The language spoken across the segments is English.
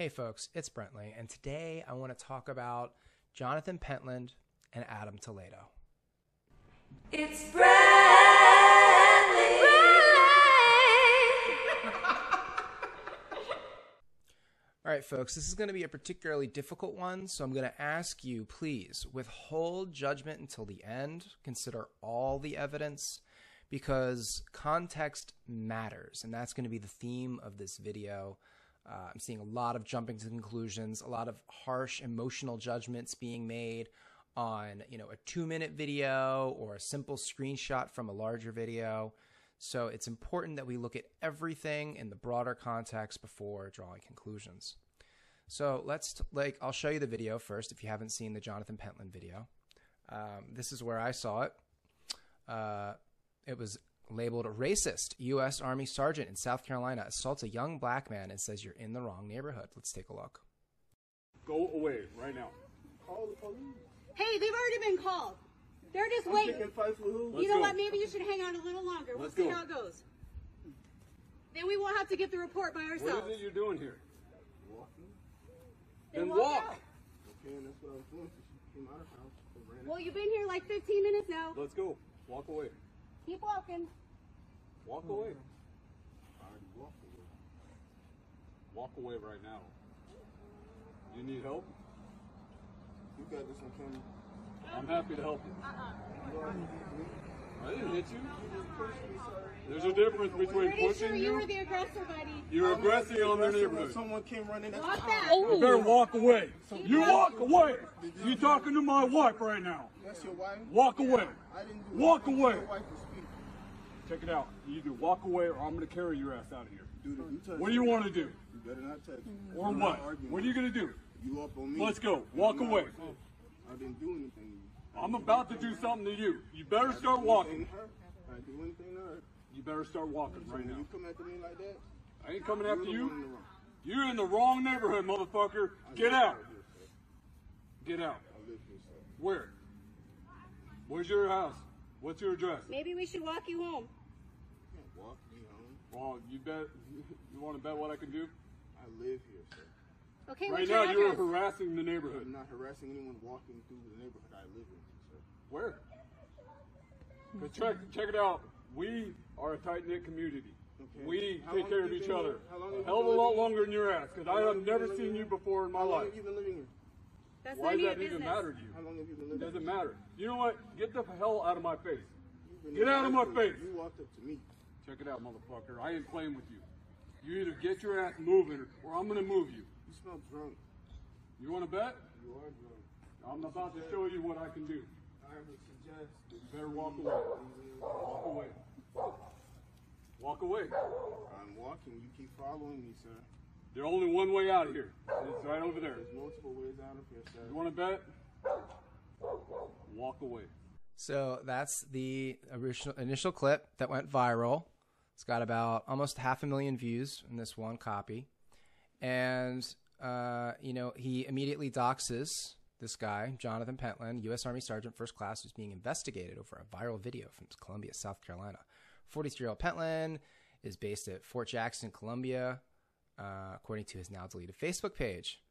Hey folks, it's Brently, and today I want to talk about Jonathan Pentland and Adam Toledo. It's Bradley. All right, folks, this is going to be a particularly difficult one, so I'm going to ask you, please, withhold judgment until the end. Consider all the evidence because context matters, and that's going to be the theme of this video. Uh, I'm seeing a lot of jumping to conclusions, a lot of harsh emotional judgments being made on, you know, a two minute video or a simple screenshot from a larger video. So it's important that we look at everything in the broader context before drawing conclusions. So let's, like, I'll show you the video first if you haven't seen the Jonathan Pentland video. Um, this is where I saw it. Uh, it was labeled racist. U.S. Army sergeant in South Carolina assaults a young black man and says you're in the wrong neighborhood. Let's take a look. Go away right now. Call the police. Hey, they've already been called. They're just I'm waiting. picking fights with who? Let's you know go. what? Maybe you should hang out a little longer. We'll Let's see go. how it goes. Then we won't have to get the report by ourselves. is it you're doing here? Walking. Then walk walk. out. Okay, and that's what I was doing. So she came out of house ran Well, you've been here like 15 minutes now. Let's go. Walk away. Keep walking. Walk oh, away. I already walked away. Walk away right now. You need help? You got this on camera. I'm happy to help you. Uh-uh. You already. I didn't hit you. You just pushed me, sir. There's a difference between Pretty sure pushing you were you. the aggressor, buddy. You're I'm aggressing on their aggressive neighborhood. Someone came running. That's Walk back. You better oh. walk away. You walk away. Did You talking to my wife right now. That's your wife. Walk away. I didn't do Walk away. Your wife is speaking. Check it out. You either walk away or I'm gonna carry your ass out of here. Dude, if you touch What do you want to do? You better not touch me. Or I'm what? What are you gonna do? You up on me. Let's go. I'm Walk away. I didn't do anything to you. I'm about to do something to you. You better I start didn't do walking. anything to her. I didn't do anything to her. You better start walking So right now. you come after me like that, I ain't coming you're after you. one in the wrong. You're in the wrong neighborhood, motherfucker. I Get out. here. Get out. I live here, sir. Where? Where's your house? What's your address? Maybe we should walk you home. You can't walk me home. Well, you bet. You want to bet what I can do? I live here, sir. Okay, Right now, you're harassing the neighborhood. I'm not harassing anyone walking through the neighborhood I live in, sir. Where? 'Cause check, check it out. We are a tight knit community. Okay. We How take care of each been other. How long A hell of a lot longer than your ass, because I have have never seen you before in my How long life. have you been living here? That's Why does that even business. matter to you? How long have you been It living doesn't matter. You know what? Get the hell out of my face. Get out of my face. You walked up to me. Check it out, motherfucker. I ain't playing with you. You either get your ass moving or I'm gonna move you. You smell drunk. You wanna bet? You are drunk. I'm about to show you what I can do. I would suggest You better walk away. Walk away. Walk away. I'm walking. You keep following me, sir. There's only one way out of here. It's right over there. There's multiple ways out of here, sir. You wanna bet? Walk away. So that's the original initial clip that went viral. It's got about almost half a million views in this one copy, and uh, you know he immediately doxes this guy, Jonathan Pentland, U.S. Army Sergeant First Class, who's being investigated over a viral video from Columbia, South Carolina. 43-year-old Pentland is based at Fort Jackson, Columbia, uh, according to his now deleted Facebook page.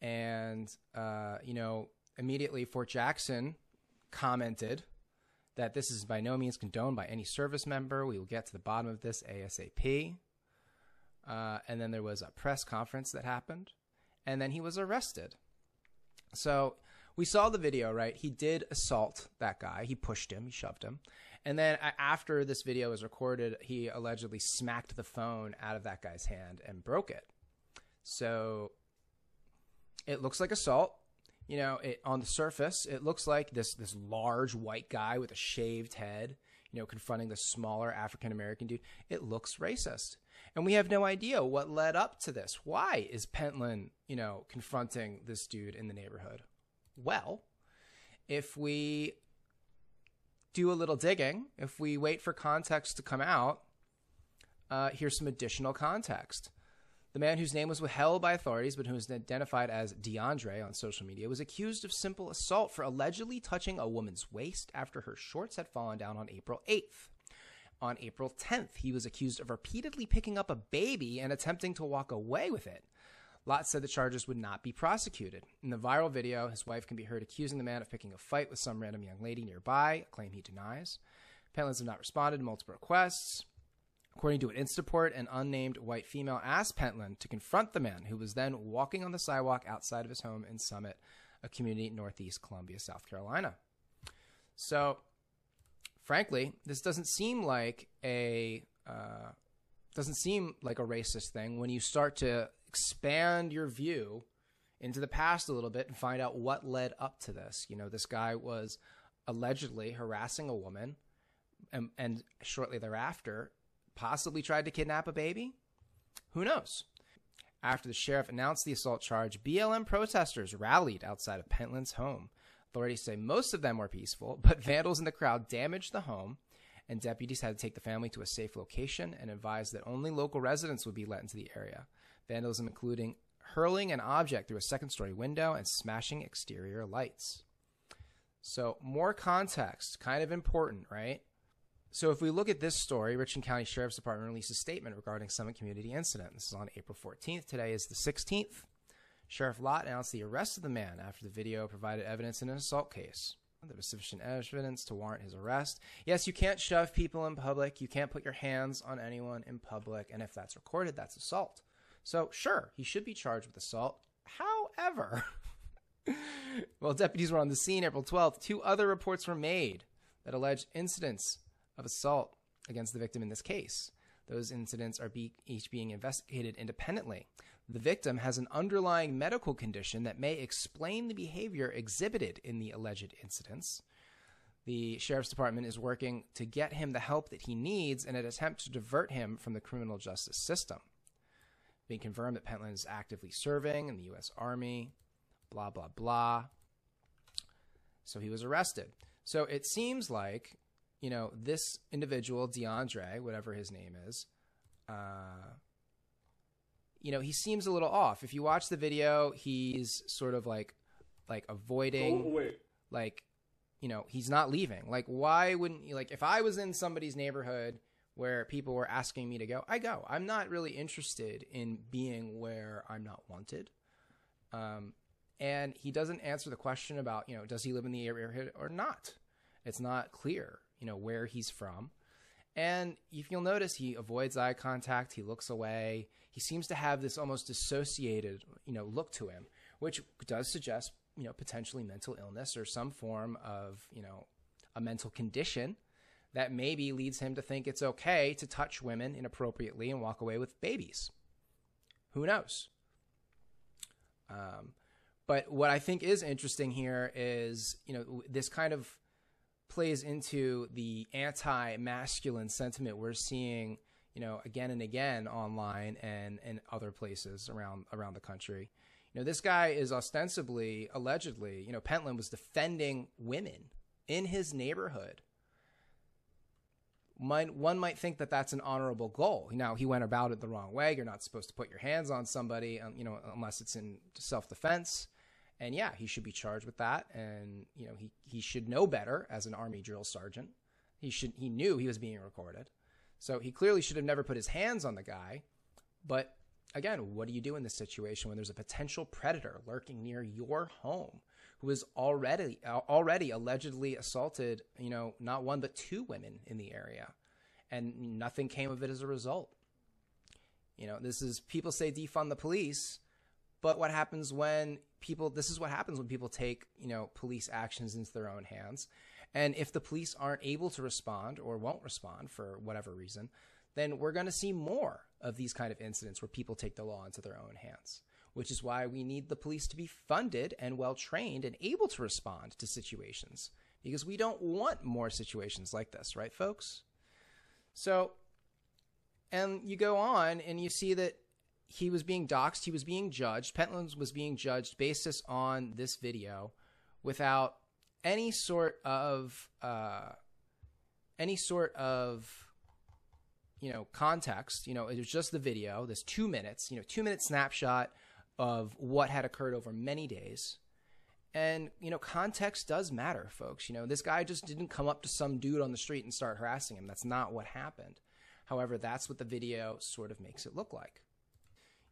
And uh, you know, immediately Fort Jackson commented that this is by no means condoned by any service member. We will get to the bottom of this ASAP. Uh, and then there was a press conference that happened, and then he was arrested. So we saw the video, right? He did assault that guy. He pushed him, he shoved him. And then after this video was recorded, he allegedly smacked the phone out of that guy's hand and broke it. So it looks like assault. You know, it, on the surface, it looks like this this large white guy with a shaved head, you know, confronting the smaller African American dude. It looks racist, and we have no idea what led up to this. Why is Pentland, you know, confronting this dude in the neighborhood? Well, if we do a little digging, if we wait for context to come out, uh, here's some additional context. The man whose name was withheld by authorities, but who was identified as DeAndre on social media, was accused of simple assault for allegedly touching a woman's waist after her shorts had fallen down on April 8th. On April 10th, he was accused of repeatedly picking up a baby and attempting to walk away with it. Lott said the charges would not be prosecuted. In the viral video, his wife can be heard accusing the man of picking a fight with some random young lady nearby, a claim he denies. Pentlands have not responded to multiple requests. According to an Instaport, an unnamed white female asked Pentland to confront the man who was then walking on the sidewalk outside of his home in Summit, a community northeast Columbia, South Carolina. So, frankly, this doesn't seem like a uh, doesn't seem like a racist thing when you start to expand your view into the past a little bit and find out what led up to this. You know, this guy was allegedly harassing a woman and, and shortly thereafter possibly tried to kidnap a baby. Who knows? After the sheriff announced the assault charge, BLM protesters rallied outside of Pentland's home. Authorities say most of them were peaceful, but vandals in the crowd damaged the home, and deputies had to take the family to a safe location and advised that only local residents would be let into the area. Vandalism including hurling an object through a second story window and smashing exterior lights. So, more context, kind of important, right? So, if we look at this story, Richland County Sheriff's Department released a statement regarding Summit Community Incident. This is on April 14th. Today is the 16th. Sheriff Lott announced the arrest of the man after the video provided evidence in an assault case. There was sufficient evidence to warrant his arrest. Yes, you can't shove people in public. You can't put your hands on anyone in public. And if that's recorded, that's assault. So, sure, he should be charged with assault. However, while deputies were on the scene April 12th, two other reports were made that alleged incidents of assault against the victim in this case. Those incidents are be- each being investigated independently. The victim has an underlying medical condition that may explain the behavior exhibited in the alleged incidents. The sheriff's department is working to get him the help that he needs in an attempt to divert him from the criminal justice system. Being confirmed that Pentland is actively serving in the U.S. Army, blah, blah, blah. So he was arrested. So it seems like, you know, this individual, DeAndre, whatever his name is, uh, you know, he seems a little off. If you watch the video, he's sort of like like avoiding like you know, he's not leaving. Like why wouldn't you like if I was in somebody's neighborhood where people were asking me to go, I go. I'm not really interested in being where I'm not wanted. Um and he doesn't answer the question about, you know, does he live in the area or not? It's not clear, you know, where he's from. And if you'll notice, he avoids eye contact. He looks away. He seems to have this almost dissociated, you know, look to him, which does suggest, you know, potentially mental illness or some form of, you know, a mental condition that maybe leads him to think it's okay to touch women inappropriately and walk away with babies. Who knows? Um, but what I think is interesting here is, you know, this kind of plays into the anti-masculine sentiment we're seeing, you know, again and again online and and other places around around the country. You know, this guy is ostensibly, allegedly, you know, Pentland was defending women in his neighborhood. Might, one might think that that's an honorable goal. Now he went about it the wrong way. You're not supposed to put your hands on somebody, um, you know, unless it's in self-defense and yeah, he should be charged with that. And you know, he he should know better as an army drill sergeant. He should he knew he was being recorded, so he clearly should have never put his hands on the guy. But again, what do you do in this situation when there's a potential predator lurking near your home who has already already allegedly assaulted, you know, not one but two women in the area, and nothing came of it as a result. You know, this is people say defund the police, but what happens when people this is what happens when people take, you know, police actions into their own hands. And if the police aren't able to respond or won't respond for whatever reason, then we're going to see more of these kind of incidents where people take the law into their own hands, which is why we need the police to be funded and well trained and able to respond to situations because we don't want more situations like this, right, folks? So, and you go on and you see that he was being doxxed, he was being judged. Pentland was being judged basis on this video without any sort of uh, any sort of you know context. You know, it was just the video, this two minutes, you know, two minute snapshot of what had occurred over many days. And you know, context does matter, folks. You know, this guy just didn't come up to some dude on the street and start harassing him. That's not what happened. However, that's what the video sort of makes it look like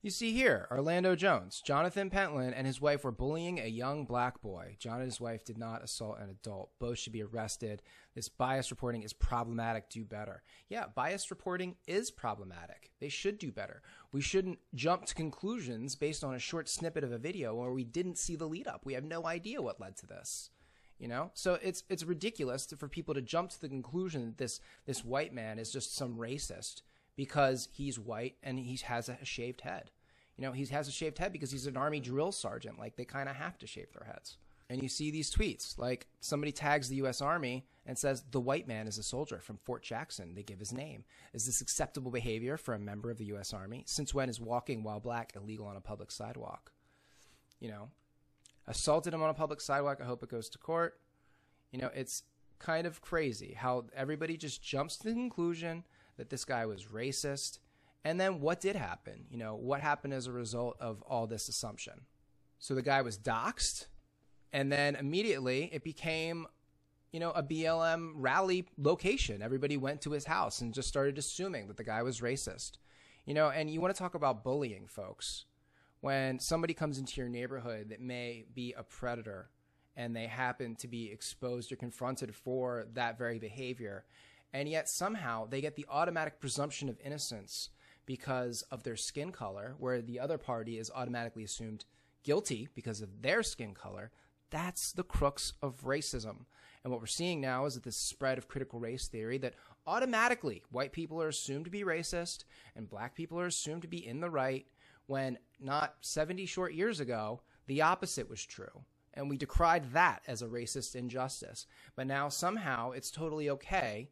You see here, Orlando Jones, Jonathan Pentland, and his wife were bullying a young black boy. John and his wife did not assault an adult. Both should be arrested. This bias reporting is problematic. Do better. Yeah, bias reporting is problematic. They should do better. We shouldn't jump to conclusions based on a short snippet of a video where we didn't see the lead up. We have no idea what led to this. You know, so it's it's ridiculous for people to jump to the conclusion that this this white man is just some racist because he's white and he has a shaved head. You know, he has a shaved head because he's an army drill sergeant. Like they kind of have to shave their heads. And you see these tweets, like somebody tags the U.S. Army and says the white man is a soldier from Fort Jackson. They give his name. Is this acceptable behavior for a member of the U.S. Army? Since when is walking while black illegal on a public sidewalk? You know, assaulted him on a public sidewalk. I hope it goes to court. You know, it's kind of crazy how everybody just jumps to the conclusion that this guy was racist. And then what did happen? You know, what happened as a result of all this assumption? So the guy was doxxed, and then immediately it became, you know, a BLM rally location. Everybody went to his house and just started assuming that the guy was racist. You know, and you want to talk about bullying, folks. When somebody comes into your neighborhood that may be a predator and they happen to be exposed or confronted for that very behavior, and yet somehow they get the automatic presumption of innocence because of their skin color, where the other party is automatically assumed guilty because of their skin color. That's the crux of racism. And what we're seeing now is that this spread of critical race theory that automatically white people are assumed to be racist and black people are assumed to be in the right when not 70 short years ago, the opposite was true. And we decried that as a racist injustice. But now somehow it's totally okay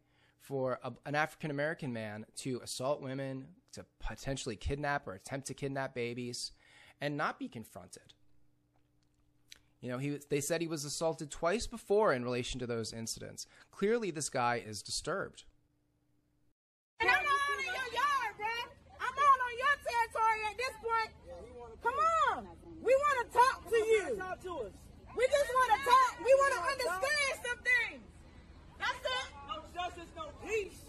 for a, an African American man to assault women, to potentially kidnap or attempt to kidnap babies, and not be confronted. You know, he they said he was assaulted twice before in relation to those incidents. Clearly, this guy is disturbed. And I'm all in your yard, bruh. I'm all on your territory at this point. Come on. We want to talk to you. Talk to us. We just want to talk. We want to understand some things. That's it. No justice, no peace.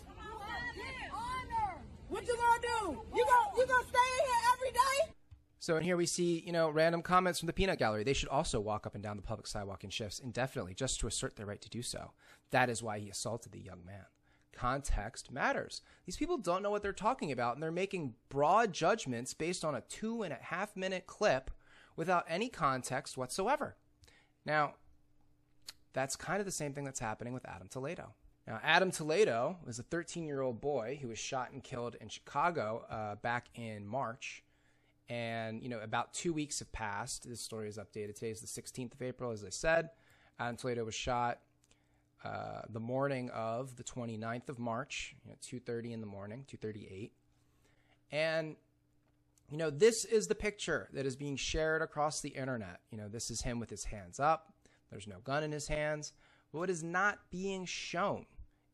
What you gonna do? You gonna you gonna stay in here every day? So in here we see, you know, random comments from the peanut gallery. They should also walk up and down the public sidewalk in shifts indefinitely just to assert their right to do so. That is why he assaulted the young man. Context matters. These people don't know what they're talking about, and they're making broad judgments based on a two and a half minute clip without any context whatsoever. Now, that's kind of the same thing that's happening with Adam Toledo. Now, Adam Toledo was a 13 year old boy who was shot and killed in Chicago uh, back in March. And, you know, about two weeks have passed. This story is updated. Today is the 16th of April, as I said. Adam Toledo was shot uh, the morning of the 29th of March, you know, 2.30 in the morning, 2.38. And, you know, this is the picture that is being shared across the internet. You know, this is him with his hands up. There's no gun in his hands. What is not being shown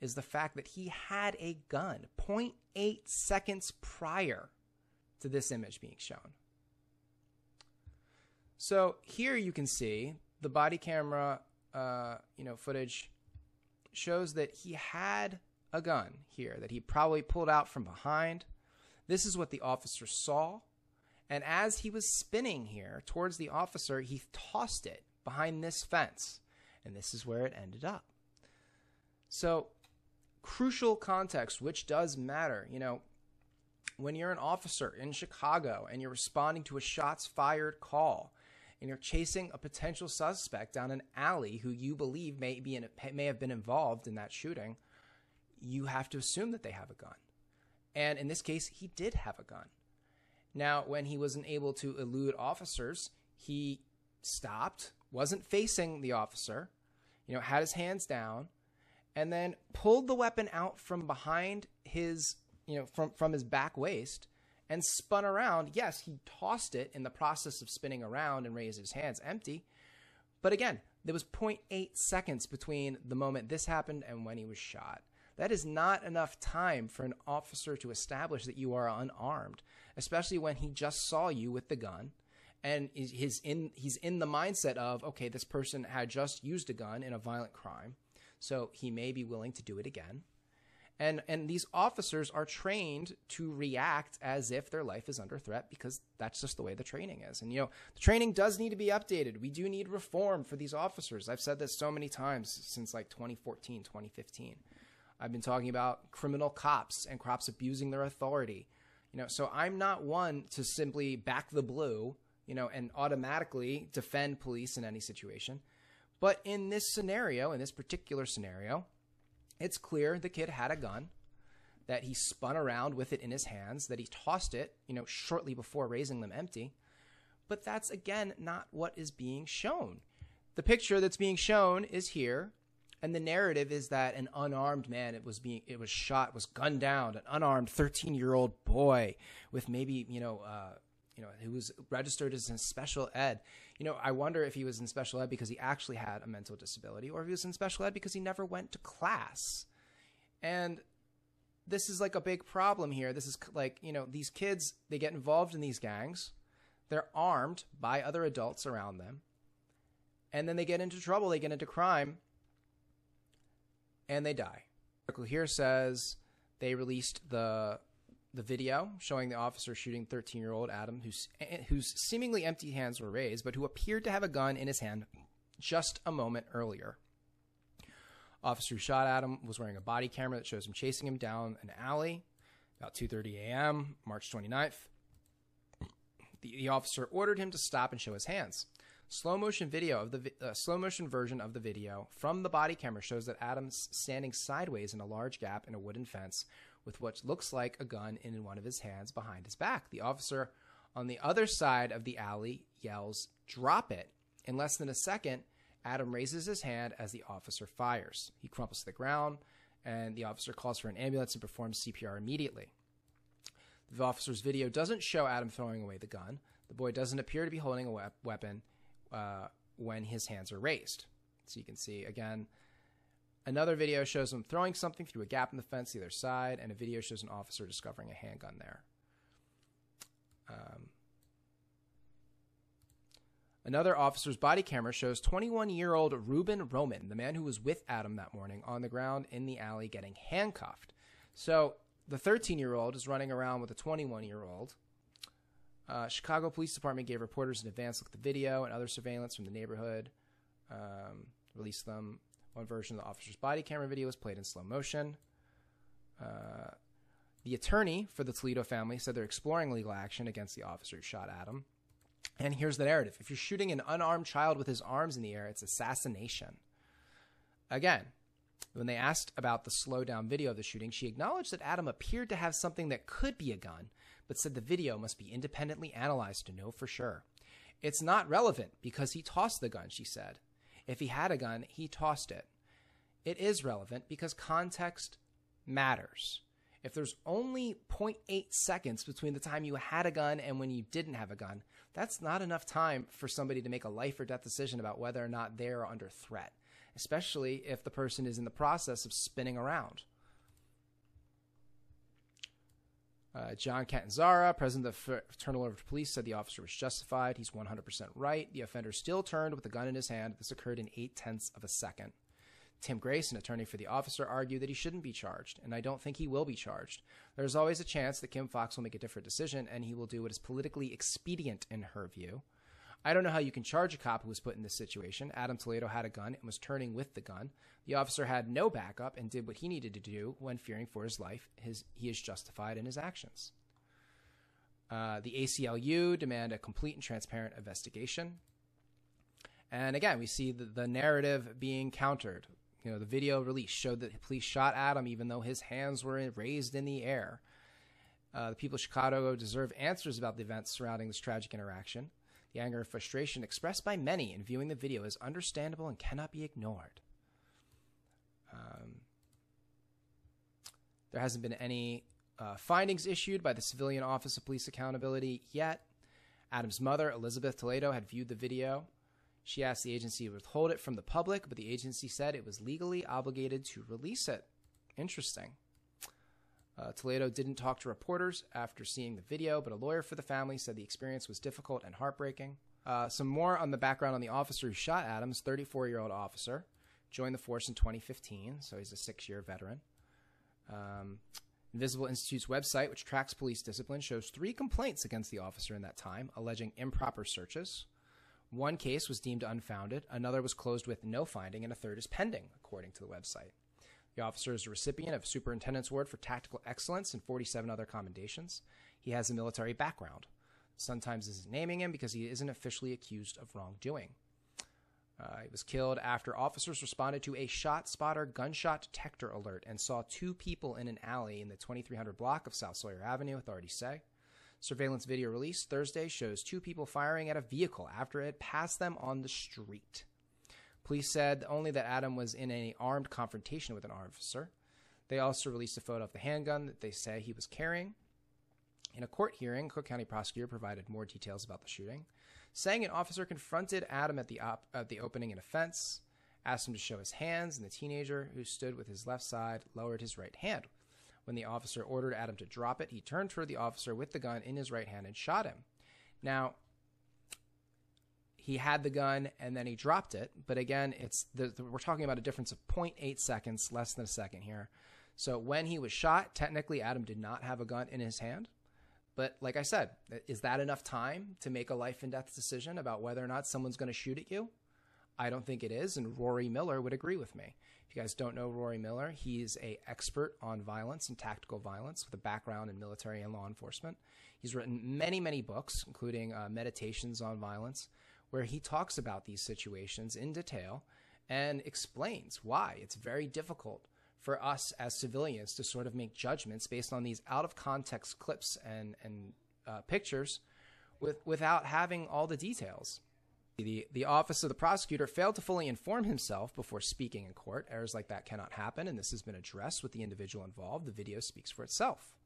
is the fact that he had a gun 0.8 seconds prior to this image being shown. So here you can see the body camera, uh, you know, footage shows that he had a gun here that he probably pulled out from behind. This is what the officer saw. And as he was spinning here towards the officer, he tossed it behind this fence. And this is where it ended up. So, crucial context, which does matter. You know, when you're an officer in Chicago and you're responding to a shots fired call and you're chasing a potential suspect down an alley who you believe may be in, may have been involved in that shooting, you have to assume that they have a gun. And in this case, he did have a gun. Now, when he wasn't able to elude officers, he stopped, wasn't facing the officer, you know, had his hands down, and then pulled the weapon out from behind his, you know, from from his back waist and spun around. Yes, he tossed it in the process of spinning around and raised his hands empty. But again, there was 0.8 seconds between the moment this happened and when he was shot. That is not enough time for an officer to establish that you are unarmed, especially when he just saw you with the gun and is in he's in the mindset of okay, this person had just used a gun in a violent crime, so he may be willing to do it again. And and these officers are trained to react as if their life is under threat because that's just the way the training is. And you know, the training does need to be updated. We do need reform for these officers. I've said this so many times since like 2014, 2015. I've been talking about criminal cops and cops abusing their authority. You know, so I'm not one to simply back the blue, you know, and automatically defend police in any situation. But in this scenario, in this particular scenario, it's clear the kid had a gun, that he spun around with it in his hands, that he tossed it, you know, shortly before raising them empty. But that's again not what is being shown. The picture that's being shown is here, and the narrative is that an unarmed man it was being it was shot was gunned down, an unarmed 13-year-old boy with maybe, you know, uh, you know, who was registered as a special ed. You know, I wonder if he was in special ed because he actually had a mental disability or if he was in special ed because he never went to class. And this is like a big problem here. This is like, you know, these kids, they get involved in these gangs. They're armed by other adults around them. And then they get into trouble, they get into crime, and they die. Article here says they released the the video showing the officer shooting 13 year old Adam, whose, whose seemingly empty hands were raised, but who appeared to have a gun in his hand just a moment earlier. Officer who shot Adam was wearing a body camera that shows him chasing him down an alley about 2:30 a.m. March 29th. The, the, officer ordered him to stop and show his hands. Slow motion video of the uh, slow motion version of the video from the body camera shows that Adam's standing sideways in a large gap in a wooden fence with what looks like a gun in one of his hands behind his back. The officer on the other side of the alley yells, Drop it. In less than a second, Adam raises his hand as the officer fires. He crumples to the ground, and the officer calls for an ambulance and performs CPR immediately. The officer's video doesn't show Adam throwing away the gun. The boy doesn't appear to be holding a we- weapon uh, when his hands are raised. So you can see, again, Another video shows him throwing something through a gap in the fence the other side, and a video shows an officer discovering a handgun there. Um, another officer's body camera shows 21 year old Ruben Roman, the man who was with Adam that morning, on the ground in the alley getting handcuffed. So the 13 year old is running around with a 21 year old. Uh, Chicago Police Department gave reporters an advance look at the video and other surveillance from the neighborhood. Um, released them one version of the officer's body camera video was played in slow motion. Uh, the attorney for the Toledo family said they're exploring legal action against the officer who shot Adam. And here's the narrative if you're shooting an unarmed child with his arms in the air, it's assassination. Again, when they asked about the slow down video of the shooting, she acknowledged that Adam appeared to have something that could be a gun, but said the video must be independently analyzed to know for sure. It's not relevant because he tossed the gun, she said. If he had a gun, he tossed it. It is relevant because context matters. If there's only 0.8 seconds between the time you had a gun and when you didn't have a gun, that's not enough time for somebody to make a life or death decision about whether or not they are under threat, especially if the person is in the process of spinning around. Uh, John Catanzara, president of the Fraternal Order of Police, said the officer was justified. He's 100% right. The offender still turned with a gun in his hand. This occurred in eight tenths of a second. Tim Grace, an attorney for the officer, argued that he shouldn't be charged, and I don't think he will be charged. There's always a chance that Kim Foxx will make a different decision, and he will do what is politically expedient in her view. I don't know how you can charge a cop who was put in this situation. Adam Toledo had a gun and was turning with the gun. The officer had no backup and did what he needed to do when fearing for his life. His, he is justified in his actions. Uh, the ACLU demand a complete and transparent investigation. And again, we see the, the narrative being countered. You know, the video release showed that police shot Adam even though his hands were raised in the air. Uh, the people of Chicago deserve answers about the events surrounding this tragic interaction. The anger and frustration expressed by many in viewing the video is understandable and cannot be ignored. Um, there hasn't been any uh, findings issued by the Civilian Office of Police Accountability yet. Adam's mother, Elizabeth Toledo, had viewed the video. She asked the agency to withhold it from the public, but the agency said it was legally obligated to release it. Interesting. Uh, Toledo didn't talk to reporters after seeing the video, but a lawyer for the family said the experience was difficult and heartbreaking. Uh, some more on the background on the officer who shot Adams, 34 year old officer, joined the force in 2015, so he's a six year veteran. Um, Invisible Institute's website, which tracks police discipline, shows three complaints against the officer in that time, alleging improper searches. One case was deemed unfounded, another was closed with no finding, and a third is pending, according to the website. The officer is a recipient of Superintendent's Award for Tactical Excellence and 47 other commendations. He has a military background. Sun-Times isn't naming him because he isn't officially accused of wrongdoing. Uh, he was killed after officers responded to a ShotSpotter gunshot detector alert and saw two people in an alley in the 2300 block of South Sawyer Avenue, authorities say. Surveillance video released Thursday shows two people firing at a vehicle after it passed them on the street. Police said only that Adam was in an armed confrontation with an officer. They also released a photo of the handgun that they say he was carrying. In a court hearing, Cook County prosecutor provided more details about the shooting, saying an officer confronted Adam at the op- at the opening in a fence, asked him to show his hands, and the teenager, who stood with his left side, lowered his right hand. When the officer ordered Adam to drop it, he turned toward the officer with the gun in his right hand and shot him. Now, he had the gun and then he dropped it, but again, it's the, the, we're talking about a difference of 0.8 seconds, less than a second here. So when he was shot, technically Adam did not have a gun in his hand. But like I said, is that enough time to make a life and death decision about whether or not someone's going to shoot at you? I don't think it is, and Rory Miller would agree with me. If you guys don't know Rory Miller, he's a expert on violence and tactical violence with a background in military and law enforcement. He's written many, many books, including uh, Meditations on Violence, where he talks about these situations in detail and explains why it's very difficult for us as civilians to sort of make judgments based on these out of context clips and and uh, pictures with without having all the details. The, the office of the prosecutor failed to fully inform himself before speaking in court. Errors like that cannot happen, and this has been addressed with the individual involved. The video speaks for itself.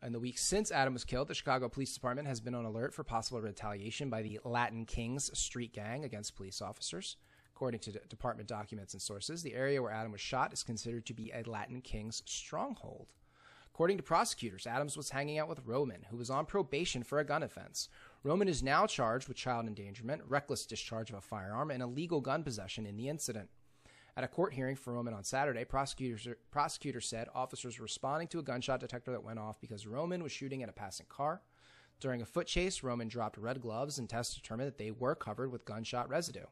In the weeks since Adam was killed, the Chicago Police Department has been on alert for possible retaliation by the Latin Kings street gang against police officers. According to department documents and sources, the area where Adam was shot is considered to be a Latin Kings stronghold. According to prosecutors, Adams was hanging out with Roman, who was on probation for a gun offense. Roman is now charged with child endangerment, reckless discharge of a firearm, and illegal gun possession in the incident. At a court hearing for Roman on Saturday, prosecutors, prosecutors said officers were responding to a gunshot detector that went off because Roman was shooting at a passing car. During a foot chase, Roman dropped red gloves and tests determined that they were covered with gunshot residue.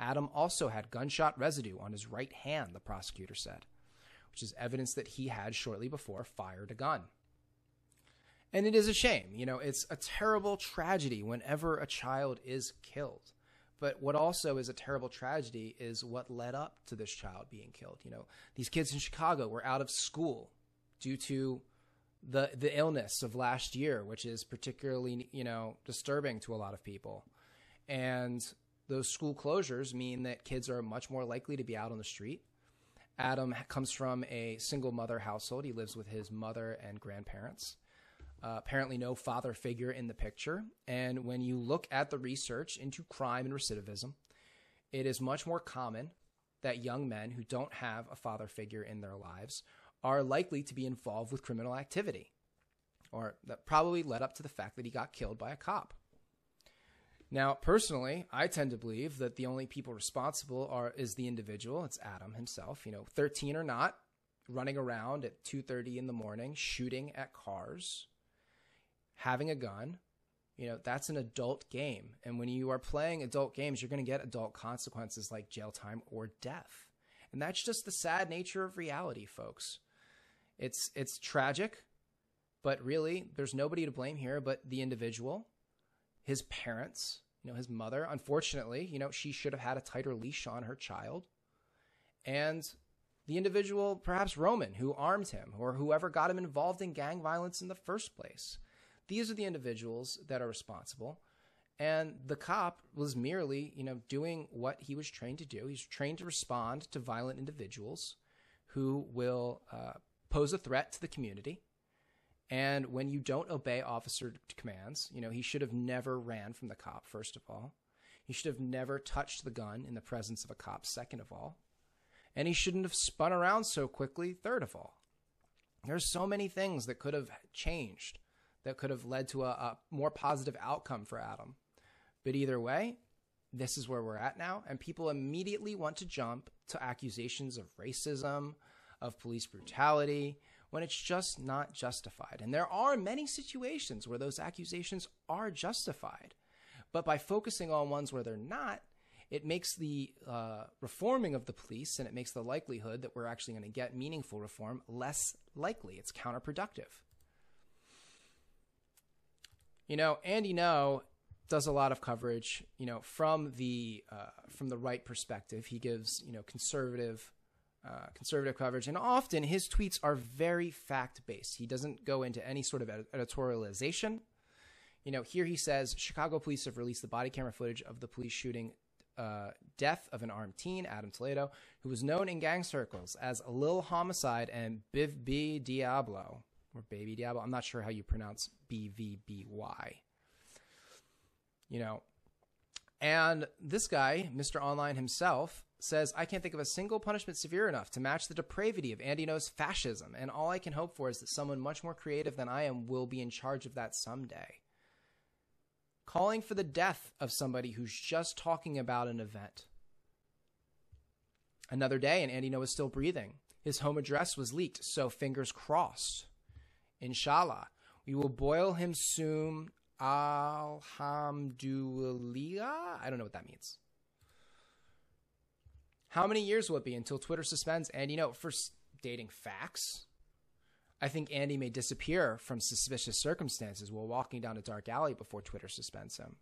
Adam also had gunshot residue on his right hand, the prosecutor said, which is evidence that he had shortly before fired a gun. And it is a shame. You know, it's a terrible tragedy whenever a child is killed. But what also is a terrible tragedy is what led up to this child being killed. You know, these kids in Chicago were out of school due to the the illness of last year, which is particularly, you know, disturbing to a lot of people. And those school closures mean that kids are much more likely to be out on the street. Adam comes from a single mother household. He lives with his mother and grandparents. Uh, apparently, no father figure in the picture. And when you look at the research into crime and recidivism, it is much more common that young men who don't have a father figure in their lives are likely to be involved with criminal activity, or that probably led up to the fact that he got killed by a cop. Now, personally, I tend to believe that the only people responsible are is the individual. It's Adam himself. You know, 13 or not, running around at 2:30 in the morning, shooting at cars, having a gun. You know, that's an adult game. And when you are playing adult games, you're going to get adult consequences like jail time or death. And that's just the sad nature of reality, folks. It's it's tragic, but really there's nobody to blame here but the individual his parents, you know, his mother. Unfortunately, you know, she should have had a tighter leash on her child. And the individual, perhaps Roman, who armed him or whoever got him involved in gang violence in the first place. These are the individuals that are responsible. And the cop was merely, you know, doing what he was trained to do. He's trained to respond to violent individuals who will uh, pose a threat to the community and when you don't obey officer commands, you know, he should have never ran from the cop, first of all. He should have never touched the gun in the presence of a cop, second of all. And he shouldn't have spun around so quickly, third of all. There's so many things that could have changed, that could have led to a, a more positive outcome for Adam. But either way, this is where we're at now. And people immediately want to jump to accusations of racism, of police brutality when it's just not justified. And there are many situations where those accusations are justified. But by focusing on ones where they're not, it makes the uh, reforming of the police and it makes the likelihood that we're actually going to get meaningful reform less likely. It's counterproductive. You know, Andy Ngo does a lot of coverage, you know, from the uh, from the right perspective. He gives, you know, conservative uh, conservative coverage, and often his tweets are very fact based. He doesn't go into any sort of ed- editorialization. You know, here he says Chicago police have released the body camera footage of the police shooting uh, death of an armed teen, Adam Toledo, who was known in gang circles as Lil Homicide and Biv B Diablo, or Baby Diablo. I'm not sure how you pronounce B V B Y. You know, and this guy, Mr. Online himself, says, I can't think of a single punishment severe enough to match the depravity of Andy Ngo's fascism, and all I can hope for is that someone much more creative than I am will be in charge of that someday. Calling for the death of somebody who's just talking about an event. Another day, and Andy Ngo is still breathing. His home address was leaked, so fingers crossed. Inshallah, we will boil him soon. Alhamdulillah. I don't know what that means. How many years will it be until Twitter suspends Andy Ngo for dating facts? I think Andy may disappear from suspicious circumstances while walking down a dark alley before Twitter suspends him.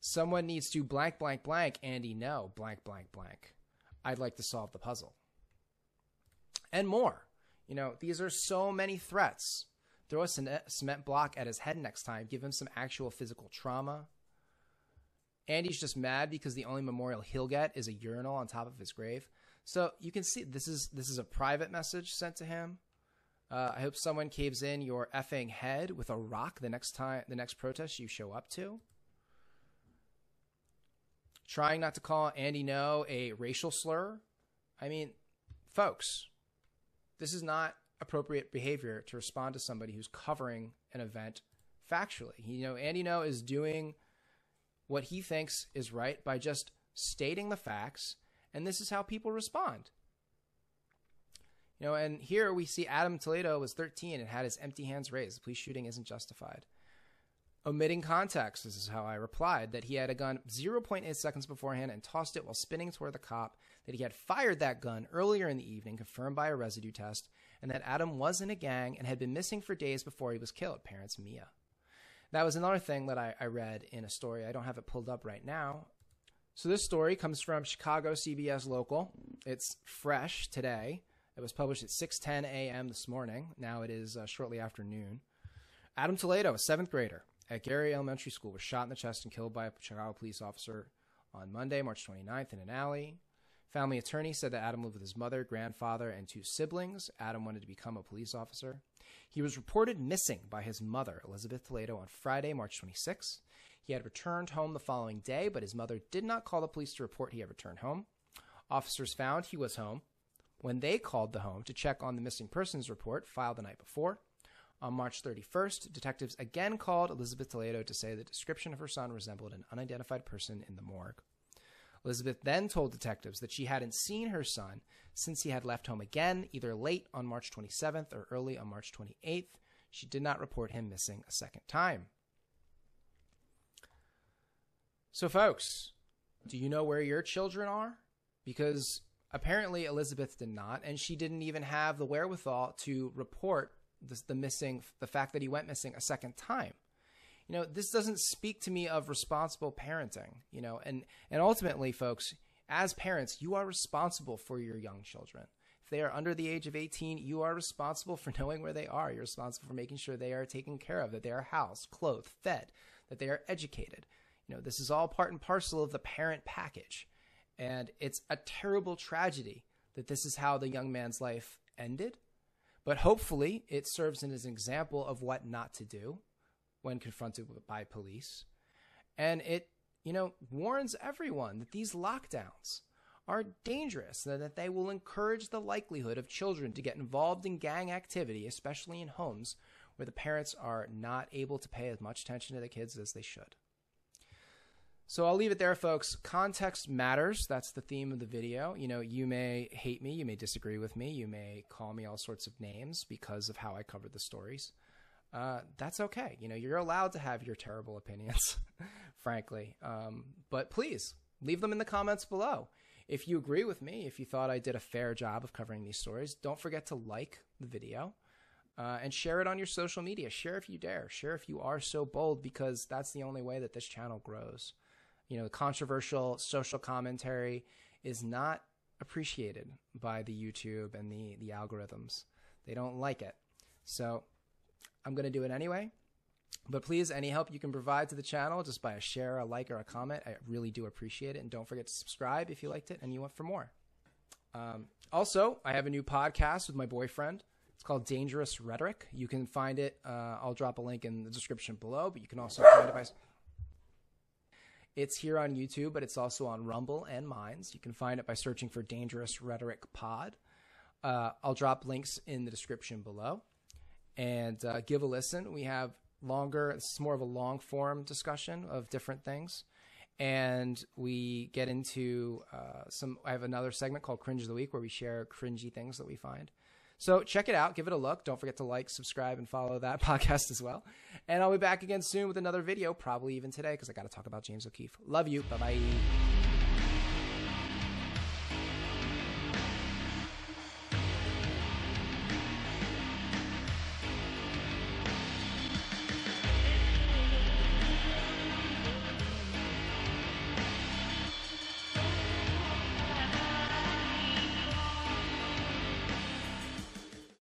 Someone needs to blank, blank, blank, Andy Ngo, blank, blank, blank. I'd like to solve the puzzle. And more. You know, these are so many threats. Throw a cement block at his head next time, give him some actual physical trauma. Andy's just mad because the only memorial he'll get is a urinal on top of his grave. So you can see this is this is a private message sent to him. Uh, I hope someone caves in your effing head with a rock the next time the next protest you show up to. Trying not to call Andy Ngo a racial slur. I mean, folks, this is not appropriate behavior to respond to somebody who's covering an event factually. You know, Andy Ngo is doing what he thinks is right by just stating the facts, and this is how people respond. You know, and here we see Adam Toledo was 13 and had his empty hands raised. The police shooting isn't justified. Omitting context, this is how I replied that he had a gun 0.8 seconds beforehand and tossed it while spinning toward the cop, that he had fired that gun earlier in the evening, confirmed by a residue test, and that Adam was in a gang and had been missing for days before he was killed, parents Mia. That was another thing that I, I read in a story. I don't have it pulled up right now. So this story comes from Chicago CBS Local. It's fresh today. It was published at 6:10 a.m. this morning. Now it is uh, shortly after noon. Adam Toledo, a seventh grader at Gary Elementary School, was shot in the chest and killed by a Chicago police officer on Monday, March 29th, in an alley. Family attorney said that Adam lived with his mother, grandfather, and two siblings. Adam wanted to become a police officer. He was reported missing by his mother, Elizabeth Toledo, on Friday, March 26. He had returned home the following day, but his mother did not call the police to report he had returned home. Officers found he was home when they called the home to check on the missing persons report filed the night before. On March 31st, detectives again called Elizabeth Toledo to say the description of her son resembled an unidentified person in the morgue. Elizabeth then told detectives that she hadn't seen her son since he had left home again, either late on March 27th or early on March 28th. She did not report him missing a second time. So, folks, do you know where your children are? Because apparently Elizabeth did not, and she didn't even have the wherewithal to report this, the missing, the fact that he went missing a second time you know this doesn't speak to me of responsible parenting you know and and ultimately folks as parents you are responsible for your young children. If they are under the age of 18 you are responsible for knowing where they are. You're responsible for making sure they are taken care of that they are housed clothed fed that they are educated. You know this is all part and parcel of the parent package. And it's a terrible tragedy that this is how the young man's life ended. But hopefully it serves as an example of what not to do when confronted by police. And it, you know, warns everyone that these lockdowns are dangerous, that they will encourage the likelihood of children to get involved in gang activity, especially in homes where the parents are not able to pay as much attention to the kids as they should. So I'll leave it there, folks. Context matters. That's the theme of the video. You know, you may hate me, you may disagree with me, you may call me all sorts of names because of how I covered the stories. Uh, that's okay. You know, you're allowed to have your terrible opinions, frankly. Um, but please leave them in the comments below. If you agree with me, if you thought I did a fair job of covering these stories, don't forget to like the video uh, and share it on your social media. Share if you dare. Share if you are so bold, because that's the only way that this channel grows. You know, controversial social commentary is not appreciated by the YouTube and the the algorithms. They don't like it. So I'm going to do it anyway. But please, any help you can provide to the channel, just by a share, a like, or a comment, I really do appreciate it. And don't forget to subscribe if you liked it and you want for more. Um, also, I have a new podcast with my boyfriend. It's called Dangerous Rhetoric. You can find it. Uh, I'll drop a link in the description below, but you can also find it by. It's here on YouTube, but it's also on Rumble and Minds. You can find it by searching for Dangerous Rhetoric Pod. Uh, I'll drop links in the description below and uh, give a listen. We have longer, it's more of a long form discussion of different things. And we get into uh, some, I have another segment called Cringe of the Week where we share cringy things that we find. So check it out, give it a look. Don't forget to like, subscribe, and follow that podcast as well. And I'll be back again soon with another video, probably even today, because I got to talk about James O'Keefe. Love you. Bye bye.